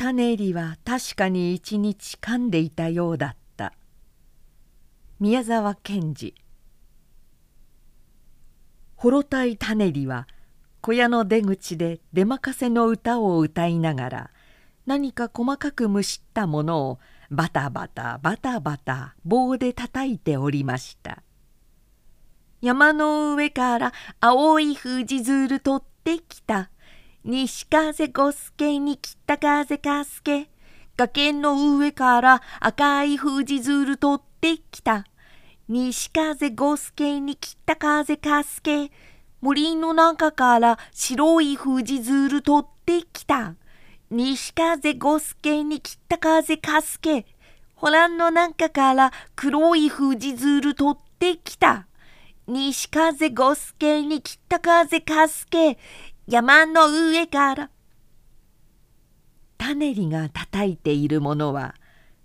種入りは確かに一日噛んでいたようだった。宮沢賢治ほろたい種入りは小屋の出口で出任せの歌を歌いながら何か細かくむしったものをバタバタバタバタ棒で叩いておりました。山の上から青い富士鶴取ってきた。西風五助に北風かすけ崖の上から赤い富士鶴取ってきた。西風五助に北風かすけ森の中から白い富士鶴取ってきた。西風五助に北風かすけホランの中から黒い富士鶴取ってきた。西風五助に北風かすけ山の上から。種りが叩いているものは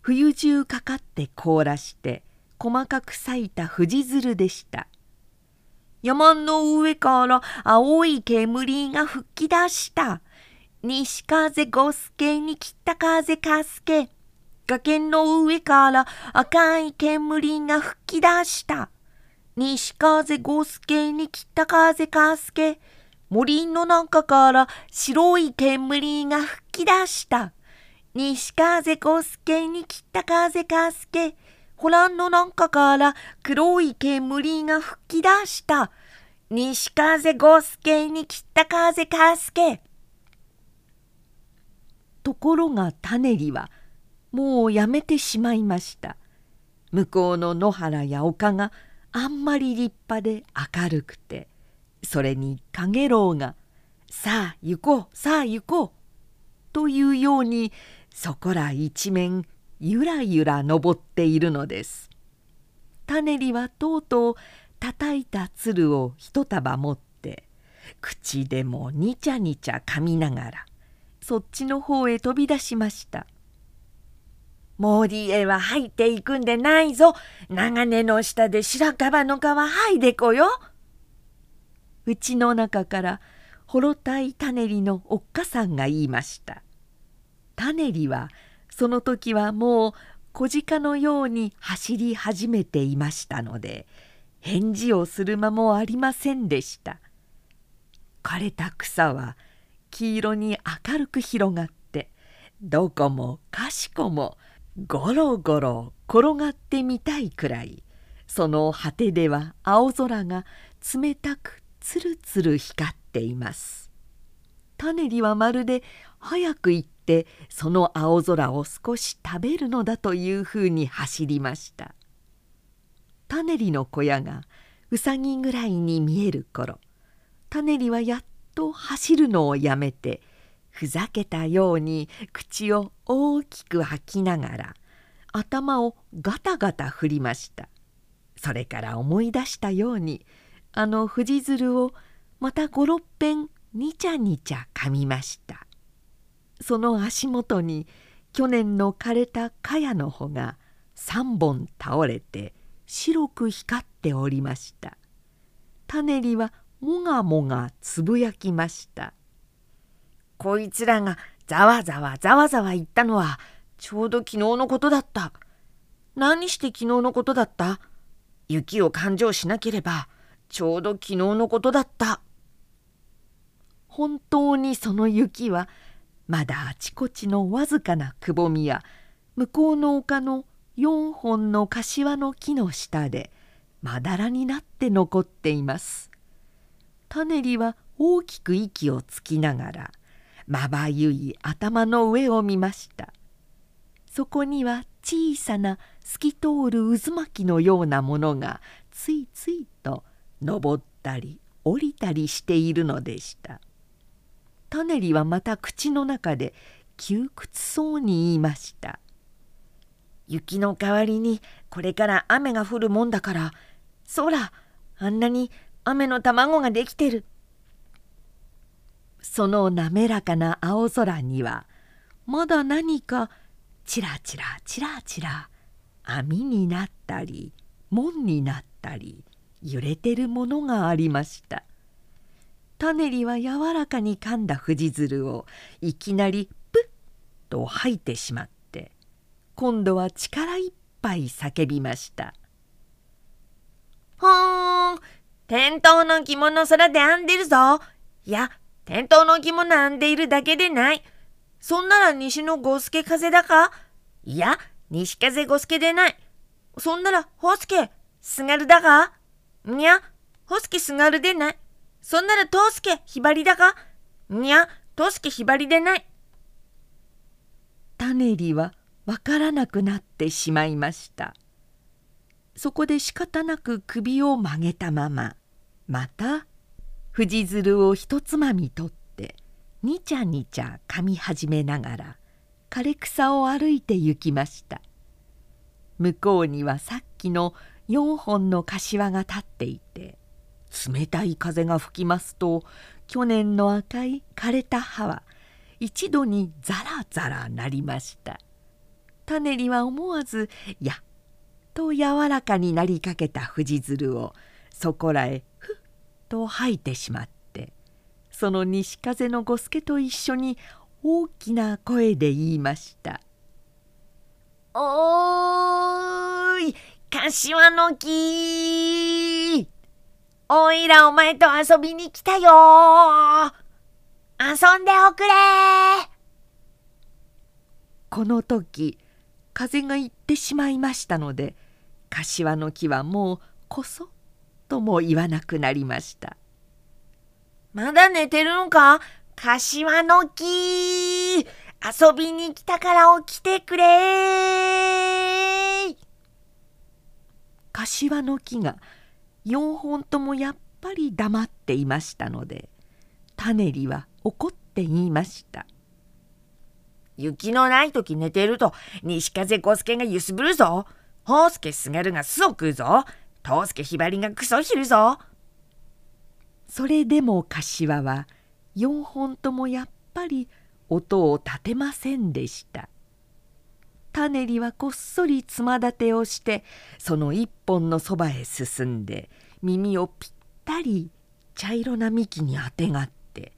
冬中かかって凍らして細かく咲いた藤鶴でした。山の上から青い煙が吹き出した。西風五助に北風かすけ崖の上から赤い煙が吹き出した西風五助に北風かすけ森の中から白い煙が吹き出した。西風小助に北風かすけ、ホランの中から黒い煙が吹き出した。西風五助に北風かすけ。ところが種利はもうやめてしまいました。向こうの野原や丘があんまり立派で明るくてそれに陽郎が「さあ行こうさあ行こう」というようにそこら一面ゆらゆら登っているのです。種利はとうとう叩いた鶴を一束持って口でもにちゃにちゃ噛みながらそっちの方へ飛び出しました。森へは入っていくんでないぞ長根の下で白樺の皮剥いでこよ。うちの中からほろたい種りのおっかさんが言いました。種りはその時はもう小鹿のように走り始めていましたので返事をする間もありませんでした。枯れた草は黄色に明るく広がってどこもかしこもゴロゴロ転がってみたいくらいその果てでは青空が冷たくつるつる光っています。種利はまるで早く行ってその青空を少し食べるのだというふうに走りました。種利の小屋がうさぎぐらいに見える頃種利はやっと走るのをやめてふざけたように口を大きく吐きながら頭をガタガタ振りました。それから思い出したようにあの藤鶴をまた五六遍にちゃにちゃ噛みました。その足元に去年の枯れた茅の穂が三本倒れて白く光っておりました。種利はもがもがつぶやきました。こいつらがざわざわざわざわ言ったのはちょうど昨日のことだった。何して昨日のことだった？雪を勘定しなければ。ちょうど昨日のことだった。本当にその雪はまだあちこちのわずかなくぼみや向こうの丘の4本の柏の木の下でまだらになって残っています。種利は大きく息をつきながらまばゆい頭の上を見ました。そこには小さな透き通る渦巻きのようなものがついついと登ったり降りたりしているのでした。種利はまた口の中で窮屈そうに言いました「雪の代わりにこれから雨が降るもんだからそらあんなに雨の卵ができてる」その滑らかな青空にはまだ何かちらちらちらちら網になったり門になったり揺れてるものがありました。種利は柔らかに噛んだ藤鶴をいきなりプッと吐いてしまって今度は力いっぱい叫びました「ほーん店頭の着物空で編んでるぞ。いや店頭の着物編んでいるだけでない。そんなら西の五助風だか？いや西風五助でない。そんならホスケすがるだか？にゃホスケすがるでない。そんならトースケひばりだか？にゃトースケひばりでない。種利はわからなくなってしまいました。そこで仕方なく首を曲げたまままた藤鶴を一つまみ取ってにちゃにちゃ噛み始めながら枯れ草を歩いて行きました。向こうにはさっきの4本の柏が立っていて冷たい風が吹きますと去年の赤い枯れた葉は一度にザラザラなりました。種には思わずやっと柔らかになりかけた藤鶴をそこらへふっと吐いてしまってその西風の五助と一緒に大きな声で言いました「おーい柏の木。おいらお前と遊びに来たよ。遊んでおくれ。この時風が行ってしまいましたので柏の木はもうこそとも言わなくなりました。まだ寝てるのか？柏の木。遊びに来たから起きてくれ柏の木が4本ともやっぱり黙っていましたので種利は怒って言いました「雪のない時寝てると西風小助がゆすぶるぞ。宝助すがるが巣を食うぞ。藤助ひばりがクソひるぞ」それでも柏は4本ともやっぱり音を立てませんでした。種利はこっそりつま立てをしてその一本のそばへ進んで耳をぴったり茶色な幹にあてがって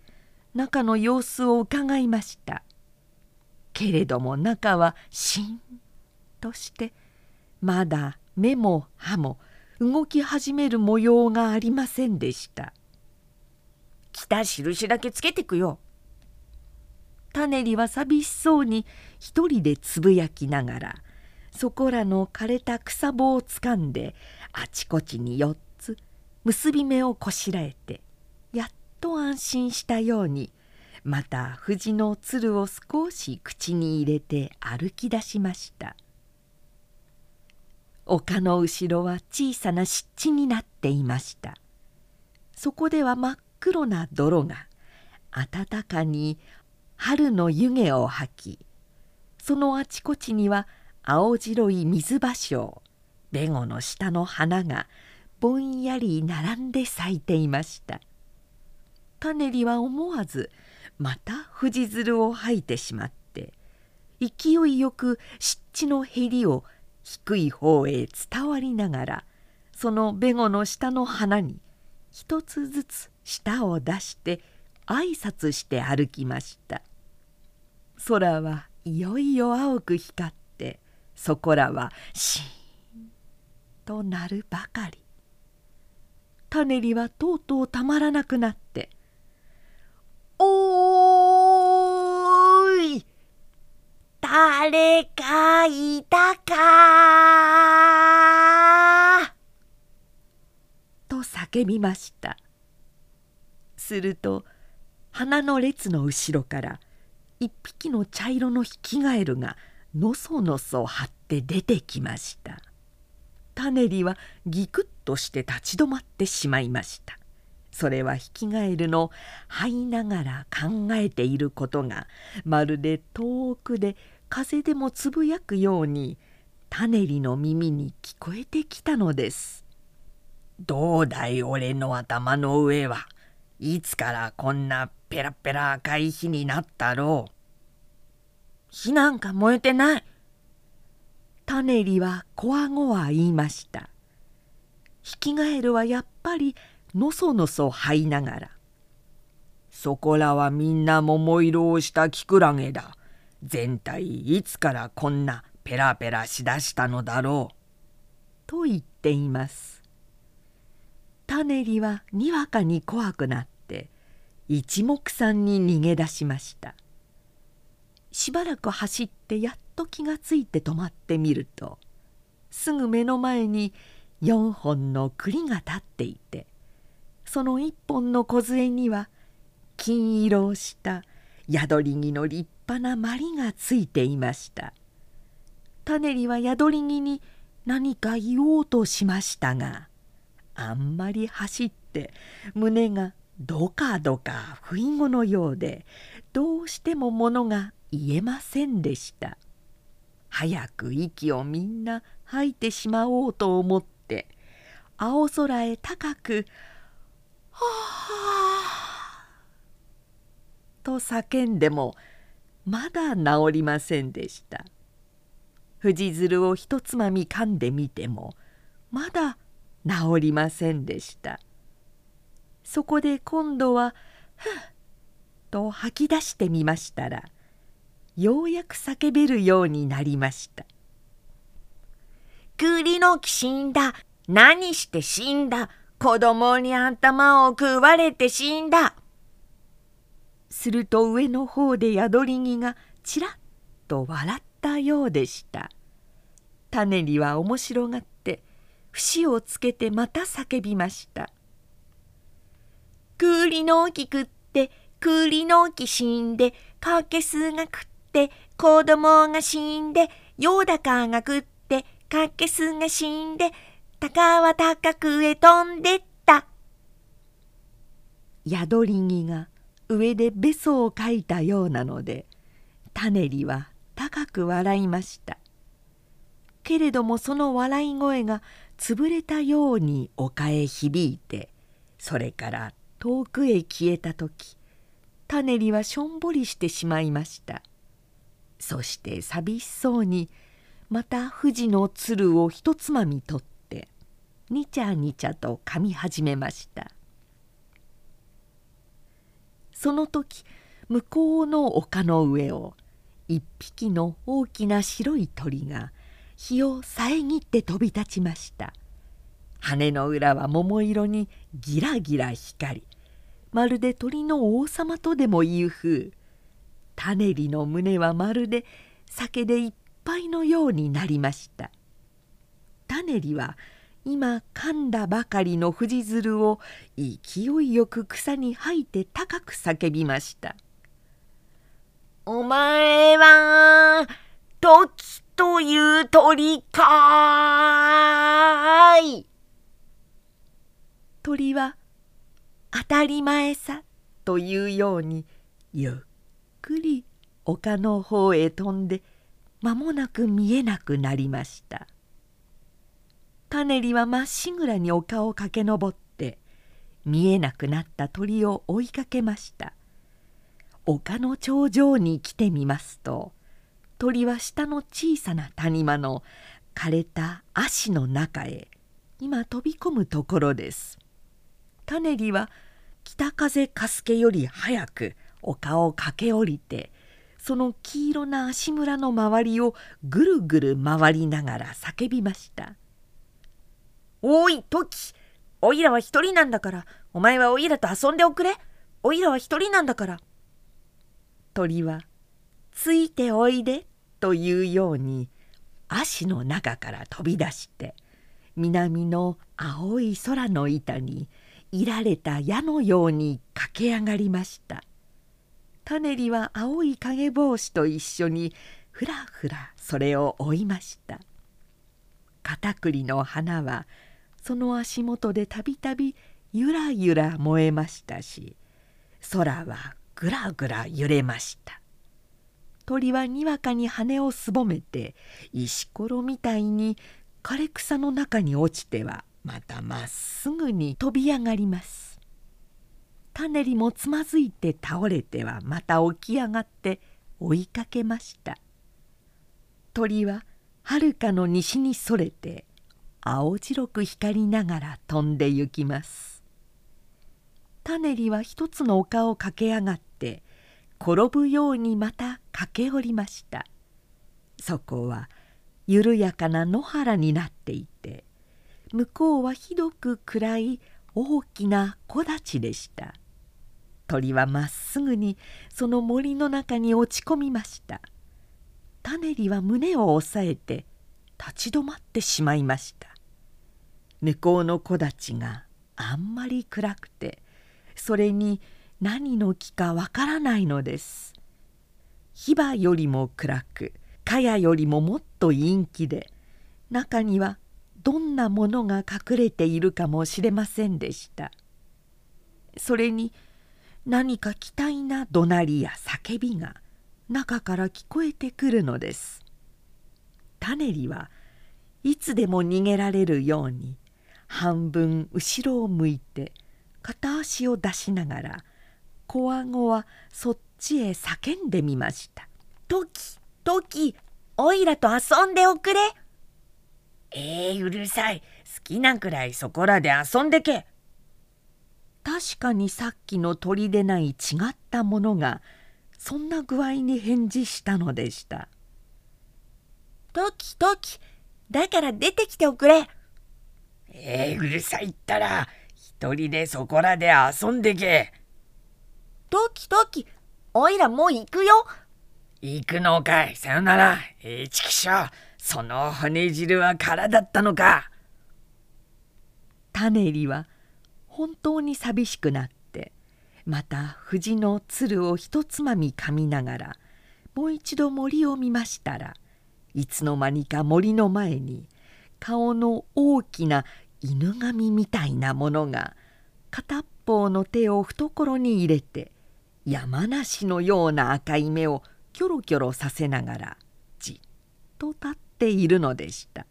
中の様子をうかがいました。けれども中はしんとしてまだ目も歯も動き始める模様がありませんでした。来た印だけつけてくよ。種利は寂しそうに一人でつぶやきながらそこらの枯れた草棒をつかんであちこちに4つ結び目をこしらえてやっと安心したようにまた藤のつるを少し口に入れて歩き出しました。丘の後ろは小さな湿地になっていました。そこでは真っ黒な泥が暖かに春の湯気を吐きそのあちこちには青白い水芭蕉ベゴの下の花がぼんやり並んで咲いていました。種利は思わずまた藤鶴を吐いてしまって勢いよく湿地のへりを低い方へ伝わりながらそのベゴの下の花に一つずつ舌を出して挨拶して歩きました。空はいよいよ青く光ってそこらはシーンとなるばかり。種利はとうとうたまらなくなって「おーい誰かいたか?」と叫びました。すると花の列の後ろから一匹の茶色のヒキガエルがのそのそ張って出てきました。種利はギクッとして立ち止まってしまいました。それはヒキガエルの這いながら考えていることがまるで遠くで風でもつぶやくように種利の耳に聞こえてきたのです「どうだい俺の頭の上は。いつからこんなペラペラ赤い火になったろう。火なんか燃えてない。種利はこわごわ言いました。ヒキガエルはやっぱりのそのそ這いながら「そこらはみんな桃色をしたキクラゲだ。全体いつからこんなペラペラしだしたのだろう」と言っています。タネリはにわかに怖くなって一目散に逃げ出しました。しばらく走ってやっと気がついて止まってみるとすぐ目の前に4本の栗が立っていてその1本の梢には金色をした宿り木の立派なまりがついていました種リは宿り木に何か言おうとしましたがあんまり走って胸がどかどか不意語のようでどうしてもものが言えませんでした。早く息をみんな吐いてしまおうと思って青空へ高く「はあ」と叫んでもまだ治りませんでした。藤鶴をひとつまみ噛んでみてもまだ治りませんでした。そこで今度は「ふっ」と吐き出してみましたらようやく叫べるようになりました「栗の木死んだ何して死んだ子供に頭を食われて死んだ」すると上の方で宿り木がちらっと笑ったようでした。種には面白がって節をつけてまた叫びました「栗の木食って栗の木死んでかけすが食って子供が死んでよだかが食ってかけすが死んで高は高くへ飛んでった」宿り木が上でべそをかいたようなので種リは高く笑いました。けれどもその笑い声が潰れたように丘へ響いてそれから遠くへ消えた時種リはしょんぼりしてしまいました。そして寂しそうにまた富士の鶴をひとつまみ取ってにちゃにちゃと噛み始めました。その時向こうの丘の上を一匹の大きな白い鳥が日を遮って飛び立ちました。羽の裏は桃色にギラギラ光りまるで鳥の王様とでもいう風。種りの胸はまるで酒でいっぱいのようになりました。種りは今噛んだばかりの藤鶴を勢いよく草に吐いて高く叫びました「お前は時という鳥かい」鳥は「当たり前さ」というようにゆっくり丘の方へ飛んで間もなく見えなくなりました。種リはまっしぐらに丘を駆け上って見えなくなった鳥を追いかけました丘の頂上に来てみますと鳥は下の小さな谷間の枯れた足の中へ今飛び込むところです。種リは北風かすけより早く丘を駆け下りてその黄色な足村の周りをぐるぐる回りながら叫びました「おいトキおいらは一人なんだからお前はおいらと遊んでおくれ。おいらは一人なんだから」鳥は「ついておいで」というように足の中から飛び出して南の青い空の板にいられた矢のように駆け上がりました。種リは青い影帽子と一緒にふらふらそれを追いました。片栗の花はその足元でたびたびゆらゆら燃えましたし空はぐらぐら揺れました。鳥はにわかに羽をすぼめて石ころみたいに枯れ草の中に落ちてはまたまっすぐに飛び上がります。種りもつまずいて倒れてはまた起き上がって追いかけました。鳥ははるかの西にそれて青白く光りながら飛んで行きます。種リは一つの丘を駆け上がっ転ぶようにまた駆け下りました。そこは緩やかな野原になっていて向こうはひどく暗い大きな木立でした。鳥はまっすぐにその森の中に落ち込みました。種リは胸を押さえて立ち止まってしまいました。向こうの木立があんまり暗くてそれに何の木かわからないのです。火場よりも暗く茅よりももっと陰気で中にはどんなものが隠れているかもしれませんでした。それに何か期待な怒鳴りや叫びが中から聞こえてくるのです。種リはいつでも逃げられるように半分後ろを向いて片足を出しながら小顎はそっちへ叫んでみました「トキトキおいらと遊んでおくれ」えー、うるさい。好きなくらいそこらで遊んでけ。確かにさっきの鳥でない違ったものがそんな具合に返事したのでした「トキトキだから出てきておくれ」えー、うるさいったら一人でそこらで遊んでけ。トキトキおいらもう行くよ。行くのかい。さよなら。えー、ちくしょう。その骨汁は空だったのか。種リは本当に寂しくなってまた藤の鶴をひとつまみ噛みながらもう一度森を見ましたらいつの間にか森の前に顔の大きな犬神みたいなものが片っぽの手を懐に入れて山梨のような赤い目をキョロキョロさせながらじっと立っているのでした。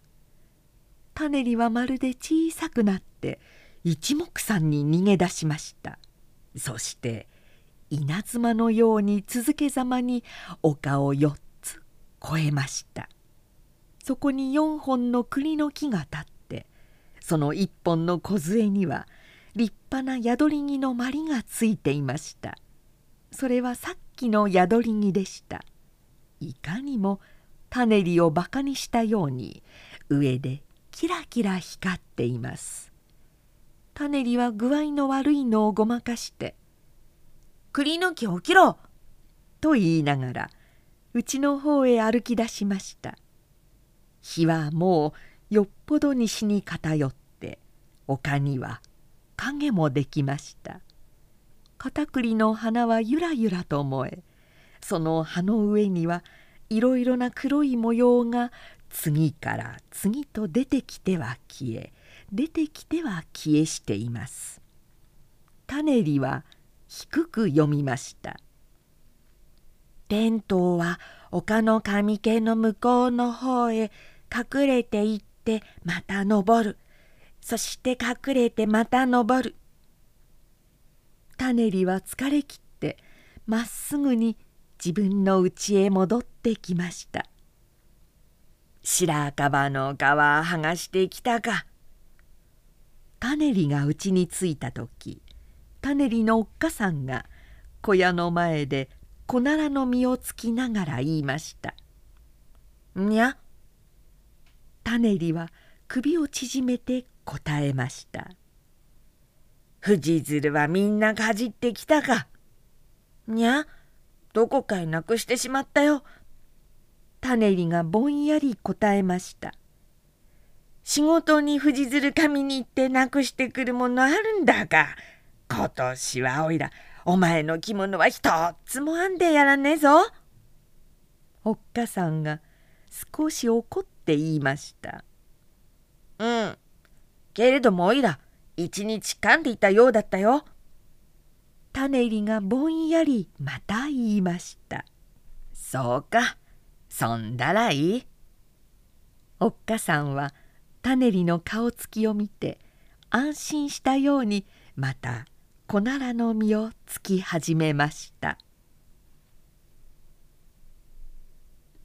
種リはまるで小さくなって一目散に逃げ出しました。そして稲妻のように続けざまに丘を4つ越えました。そこに4本の栗の木が立ってその1本の梢には立派な宿り木の鞠がついていました。それはさっきの宿り木でした。いかにも種リをバカにしたように上でキラキラ光っています。種リは具合の悪いのをごまかして「栗の木起きろ!」と言いながらうちの方へ歩き出しました。日はもうよっぽど西に偏って丘には影もできました。片栗の花はゆらゆらと燃えその葉の上にはいろいろな黒い模様が次から次と出てきては消え出てきては消えしています。種リは低く読みました。伝統は丘の上家の向こうの方へ隠れていってまた登る。そして隠れてまた登る。種リは疲れきってまっすぐに自分の家へ戻ってきました。白樺の皮剥がしてきたか。種リがうちに着いた時種リのおっかさんが小屋の前で小奈良の実をつきながら言いました「にゃ?」種リは首を縮めて答えました「藤鶴はみんなかじってきたか」「にゃどこかへなくしてしまったよ」種リがぼんやり答えました仕事に藤鶴神に行ってなくしてくるものあるんだが今年はおいらお前の着物は一つもあんでやらねえぞ。おっかさんが少し怒って言いました。うん。けれどもおいら一日噛んでいたようだったよ。種入りがぼんやりまた言いました。そうか。そんだらいい。おっかさんは種リの顔つきを見て安心したようにまた小ならの実をつき始めました。